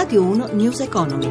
Radio 1 News Economy.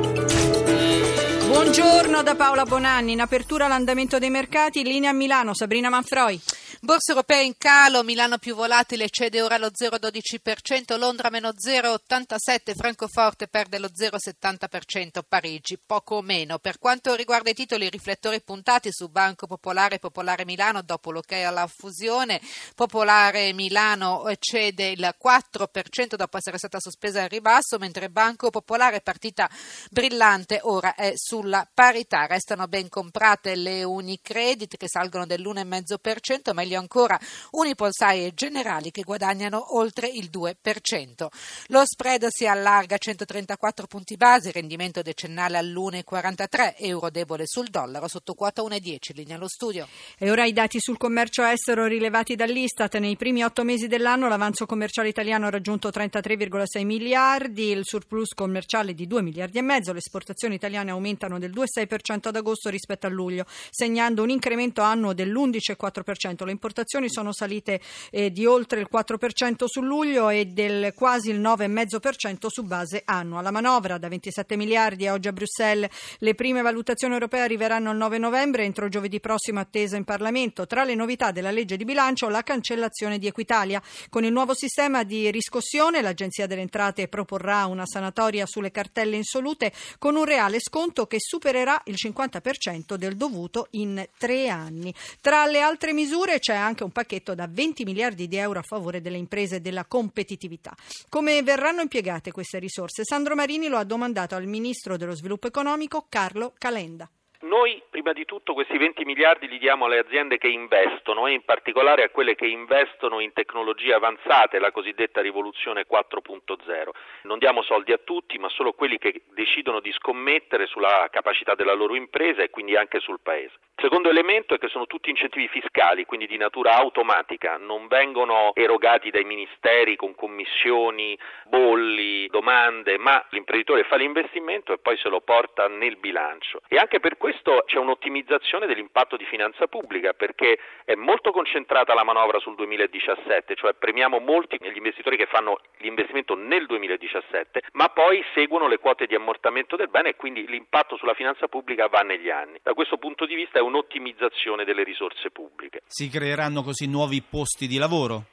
Buongiorno da Paola Bonanni. In apertura l'andamento dei mercati, linea a Milano, Sabrina Manfroi. Borse europee in calo, Milano più volatile cede ora lo 0,12%, Londra meno 0,87%, Francoforte perde lo 0,70%, Parigi poco meno. Per quanto riguarda i titoli, i riflettori puntati su Banco Popolare e Popolare Milano dopo l'ok alla fusione. Popolare Milano cede il 4% dopo essere stata sospesa al ribasso, mentre Banco Popolare, partita brillante, ora è sulla parità. Restano ben comprate le Unicredit che salgono dell'1,5%, ma meglio ancora Unipolsai e Generali che guadagnano oltre il 2%. Lo spread si allarga a 134 punti base, rendimento decennale all'1,43, euro debole sul dollaro, sotto quota 1,10, linea allo studio. E ora i dati sul commercio estero rilevati dall'Istat. Nei primi otto mesi dell'anno l'avanzo commerciale italiano ha raggiunto 33,6 miliardi, il surplus commerciale di 2 miliardi e mezzo, le esportazioni italiane aumentano del 2,6% ad agosto rispetto a luglio, segnando un incremento annuo dell'11,4%. Importazioni sono salite eh, di oltre il 4% su luglio e del quasi il 9,5% su base annua. La manovra da 27 miliardi è oggi a Bruxelles. Le prime valutazioni europee arriveranno il 9 novembre, entro giovedì prossimo attesa in Parlamento. Tra le novità della legge di bilancio la cancellazione di Equitalia. Con il nuovo sistema di riscossione l'Agenzia delle Entrate proporrà una sanatoria sulle cartelle insolute con un reale sconto che supererà il 50% del dovuto in tre anni. Tra le altre misure c'è anche un pacchetto da 20 miliardi di euro a favore delle imprese e della competitività. Come verranno impiegate queste risorse? Sandro Marini lo ha domandato al ministro dello sviluppo economico Carlo Calenda. Noi prima di tutto questi 20 miliardi li diamo alle aziende che investono e in particolare a quelle che investono in tecnologie avanzate, la cosiddetta rivoluzione 4.0. Non diamo soldi a tutti, ma solo quelli che decidono di scommettere sulla capacità della loro impresa e quindi anche sul paese. Secondo elemento è che sono tutti incentivi fiscali, quindi di natura automatica, non vengono erogati dai ministeri con commissioni, bolli, domande, ma l'imprenditore fa l'investimento e poi se lo porta nel bilancio. E anche per questo c'è un'ottimizzazione dell'impatto di finanza pubblica perché è molto concentrata la manovra sul 2017, cioè premiamo molti gli investitori che fanno l'investimento nel 2017, ma poi seguono le quote di ammortamento del bene e quindi l'impatto sulla finanza pubblica va negli anni. Da questo punto di vista è un'ottimizzazione delle risorse pubbliche. Si creeranno così nuovi posti di lavoro?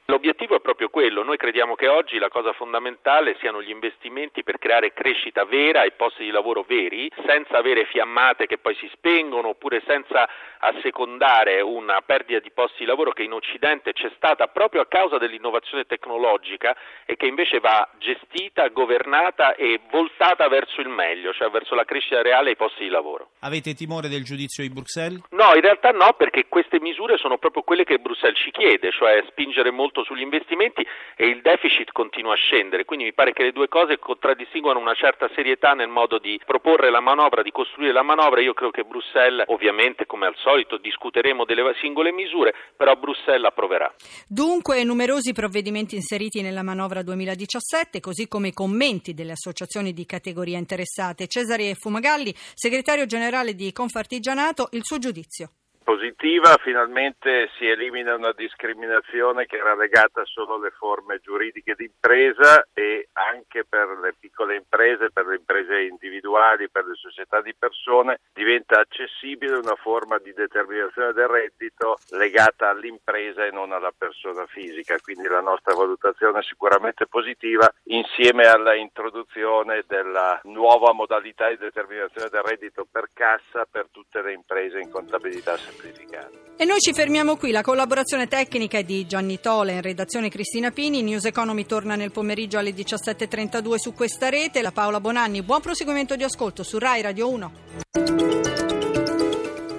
Quello. Noi crediamo che oggi la cosa fondamentale siano gli investimenti per creare crescita vera e posti di lavoro veri, senza avere fiammate che poi si spengono oppure senza assecondare una perdita di posti di lavoro che in Occidente c'è stata proprio a causa dell'innovazione tecnologica e che invece va gestita, governata e voltata verso il meglio, cioè verso la crescita reale e i posti di lavoro. Avete timore del giudizio di Bruxelles? No, in realtà no, perché queste misure sono proprio quelle che Bruxelles ci chiede, cioè spingere molto sugli investimenti e il deficit continua a scendere, quindi mi pare che le due cose contraddistinguono una certa serietà nel modo di proporre la manovra, di costruire la manovra. Io credo che Bruxelles, ovviamente come al solito, discuteremo delle singole misure, però Bruxelles approverà. Dunque, numerosi provvedimenti inseriti nella manovra 2017, così come i commenti delle associazioni di categoria interessate. Cesare Fumagalli, segretario generale di Confartigianato, il suo giudizio positiva, finalmente si elimina una discriminazione che era legata solo alle forme giuridiche di impresa e anche per le piccole imprese, per le imprese individuali, per le società di persone, diventa accessibile una forma di determinazione del reddito legata all'impresa e non alla persona fisica, quindi la nostra valutazione è sicuramente positiva insieme alla introduzione della nuova modalità di determinazione del reddito per cassa per tutte le imprese in contabilità semplificata. E noi ci fermiamo qui. La collaborazione tecnica è di Gianni Tola, in redazione Cristina Pini. News Economy torna nel pomeriggio alle 17.32 su questa rete. La Paola Bonanni, buon proseguimento di ascolto su Rai Radio 1.